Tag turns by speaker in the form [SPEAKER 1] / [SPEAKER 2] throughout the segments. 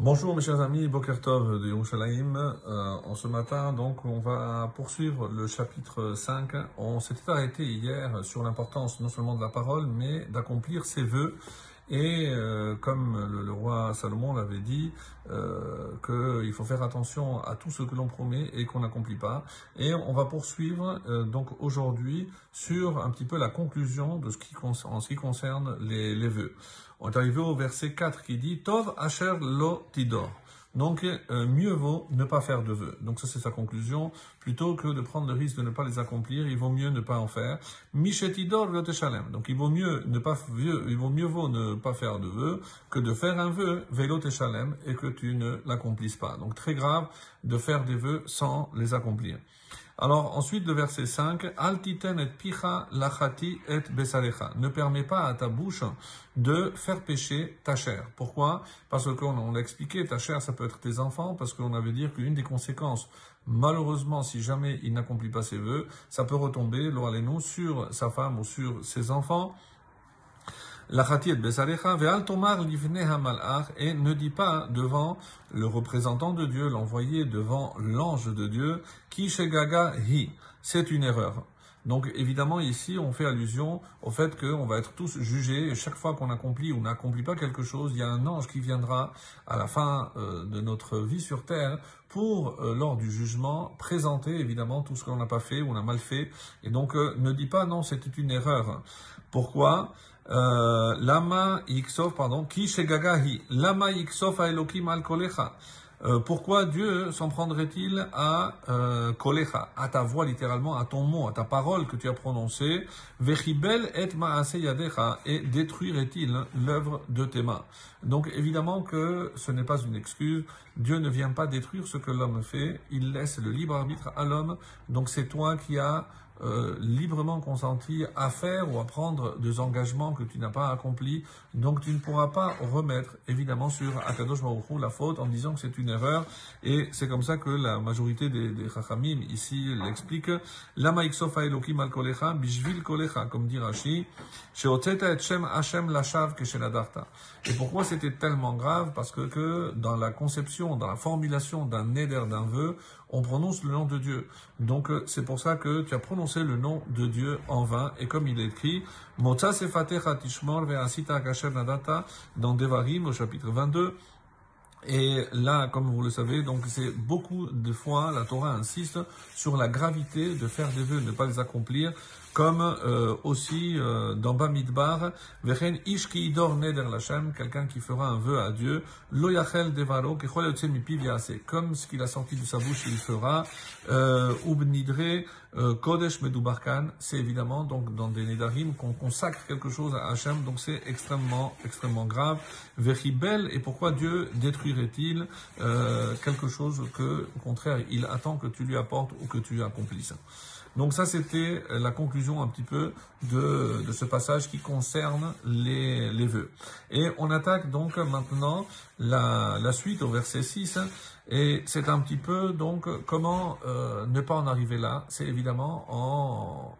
[SPEAKER 1] Bonjour mes chers amis, Boker Tov de Yerushalayim. Euh, en ce matin, donc, on va poursuivre le chapitre 5. On s'était arrêté hier sur l'importance non seulement de la parole, mais d'accomplir ses vœux. Et euh, comme le, le, roi Salomon l'avait dit, euh, qu'il faut faire attention à tout ce que l'on promet et qu'on n'accomplit pas. Et on va poursuivre euh, donc aujourd'hui sur un petit peu la conclusion de ce qui en ce qui concerne les, les vœux. On est arrivé au verset 4 qui dit Tov Asher Lo Tidor. Donc, euh, mieux vaut ne pas faire de vœux. Donc, ça, c'est sa conclusion. Plutôt que de prendre le risque de ne pas les accomplir, il vaut mieux ne pas en faire. Mishetidor shalem. Donc, il vaut mieux ne pas, il vaut mieux vaut ne pas faire de vœux que de faire un vœu, shalem, et que tu ne l'accomplisses pas. Donc, très grave de faire des vœux sans les accomplir. Alors ensuite le verset 5, Altiten et picha lachati et besarecha. Ne permet pas à ta bouche de faire pécher ta chair. Pourquoi? Parce qu'on l'a expliqué, ta chair ça peut être tes enfants, parce qu'on avait dit qu'une des conséquences, malheureusement si jamais il n'accomplit pas ses vœux, ça peut retomber, nous sur sa femme ou sur ses enfants. Et ne dit pas devant le représentant de Dieu, l'envoyé devant l'ange de Dieu, qui hi. C'est une erreur. Donc évidemment ici on fait allusion au fait qu'on va être tous jugés et chaque fois qu'on accomplit ou n'accomplit pas quelque chose, il y a un ange qui viendra à la fin euh, de notre vie sur terre pour euh, lors du jugement présenter évidemment tout ce qu'on n'a pas fait ou on a mal fait et donc euh, ne dit pas non c'était une erreur. Pourquoi? Lama iksof, pardon, ki lama iksof elokim al kolecha. Euh, pourquoi Dieu s'en prendrait-il à euh, kolecha, à ta voix littéralement, à ton mot, à ta parole que tu as prononcée, vechibel et yadecha, et détruirait-il l'œuvre de tes mains? Donc évidemment que ce n'est pas une excuse, Dieu ne vient pas détruire ce que l'homme fait, il laisse le libre arbitre à l'homme, donc c'est toi qui as euh, librement consenti à faire ou à prendre des engagements que tu n'as pas accomplis. Donc tu ne pourras pas remettre évidemment sur Akadosh Baruch la faute en disant que c'est une erreur. Et c'est comme ça que la majorité des, des Chachamim ici l'explique. Lama iksofa elokim al kolecha bishvil kolecha, comme dit Rashi, sheoteta et shem Hashem lashav keshenadarta. Et pourquoi c'était tellement grave? Parce que, que dans la conception, dans la formulation d'un neder, d'un vœu, on prononce le nom de Dieu. Donc euh, c'est pour ça que tu as prononcé le nom de Dieu en vain. Et comme il est écrit, dans Devarim au chapitre 22, et là, comme vous le savez, donc c'est beaucoup de fois la Torah insiste sur la gravité de faire des vœux, ne pas les accomplir, comme euh, aussi euh, dans Bamidbar, Vechen Ishki Idor Neder quelqu'un qui fera un vœu à Dieu, Lo Yachel Devaro, comme ce qu'il a sorti de sa bouche, il fera, euh, Ubnidre, Kodesh Medoubarkan, c'est évidemment donc dans des Nedarim qu'on consacre quelque chose à Hachem, donc c'est extrêmement, extrêmement grave. Vechibel, et pourquoi Dieu détruirait-il euh, quelque chose que, au contraire, il attend que tu lui apportes ou que tu accomplisses. Donc ça, c'était la conclusion un petit peu de, ce passage qui concerne les, vœux. Et on attaque donc maintenant la suite au verset 6. Et c'est un petit peu donc comment euh, ne pas en arriver là? C'est évidemment en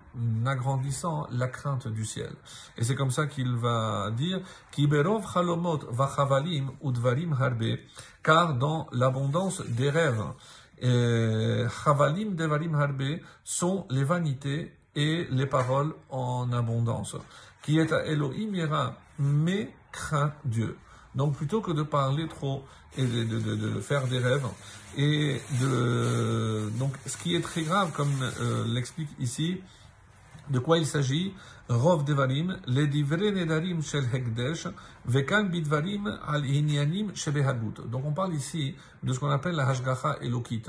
[SPEAKER 1] agrandissant la crainte du ciel. Et c'est comme ça qu'il va dire Kiberov chalomot vachavalim udvarim harbe, car dans l'abondance des rêves et Chavalim Devarim Harbe sont les vanités et les paroles en abondance. Qui est à Elohim ira, mais craint Dieu. Donc plutôt que de parler trop et de, faire des rêves, et de donc ce qui est très grave, comme euh, l'explique ici, de quoi il s'agit Rov Devarim, les divre nedarim shel hekdesh, vekan bidvarim al inyanim shebehagut. Donc on parle ici de ce qu'on appelle la hashgacha elokit.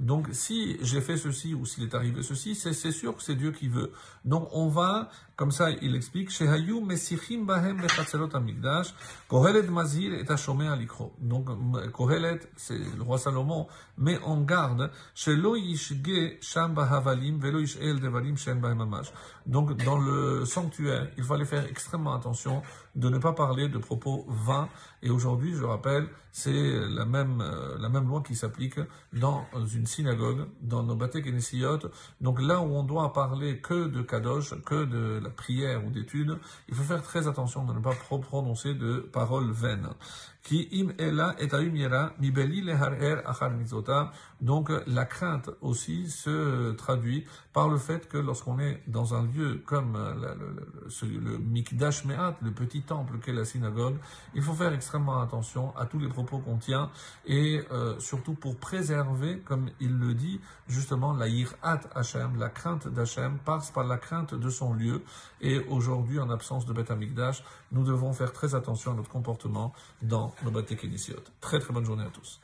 [SPEAKER 1] Donc si j'ai fait ceci ou s'il est arrivé ceci, c'est sûr que c'est Dieu qui veut. Donc on va, comme ça il explique, shehayu mesichim bahem bechatzelot amigdash, kohelet mazir et ashomé alikro. Donc kohelet, c'est le roi Salomon, met en garde, shelo yishge sham bahavalim velo yishel devarim shen bahem amash. Donc dans le sanctuaire, il fallait faire extrêmement attention de ne pas parler de propos vains. Et aujourd'hui, je rappelle, c'est la même, euh, la même loi qui s'applique dans une synagogue, dans nos batek Donc là où on doit parler que de kadosh, que de la prière ou d'études, il faut faire très attention de ne pas prononcer de paroles vaines. Qui im Donc la crainte aussi se traduit par le fait que lorsqu'on est dans un lieu comme euh, le, Mikdash Me'at, le petit temple qu'est la synagogue, il faut faire extrêmement attention à tous les propos qu'on tient et euh, surtout pour préserver, comme il le dit, justement la yirat Hashem, la crainte d'Hachem passe par la crainte de son lieu et aujourd'hui en absence de Beth Amikdash, nous devons faire très attention à notre comportement dans nos Beth Très très bonne journée à tous.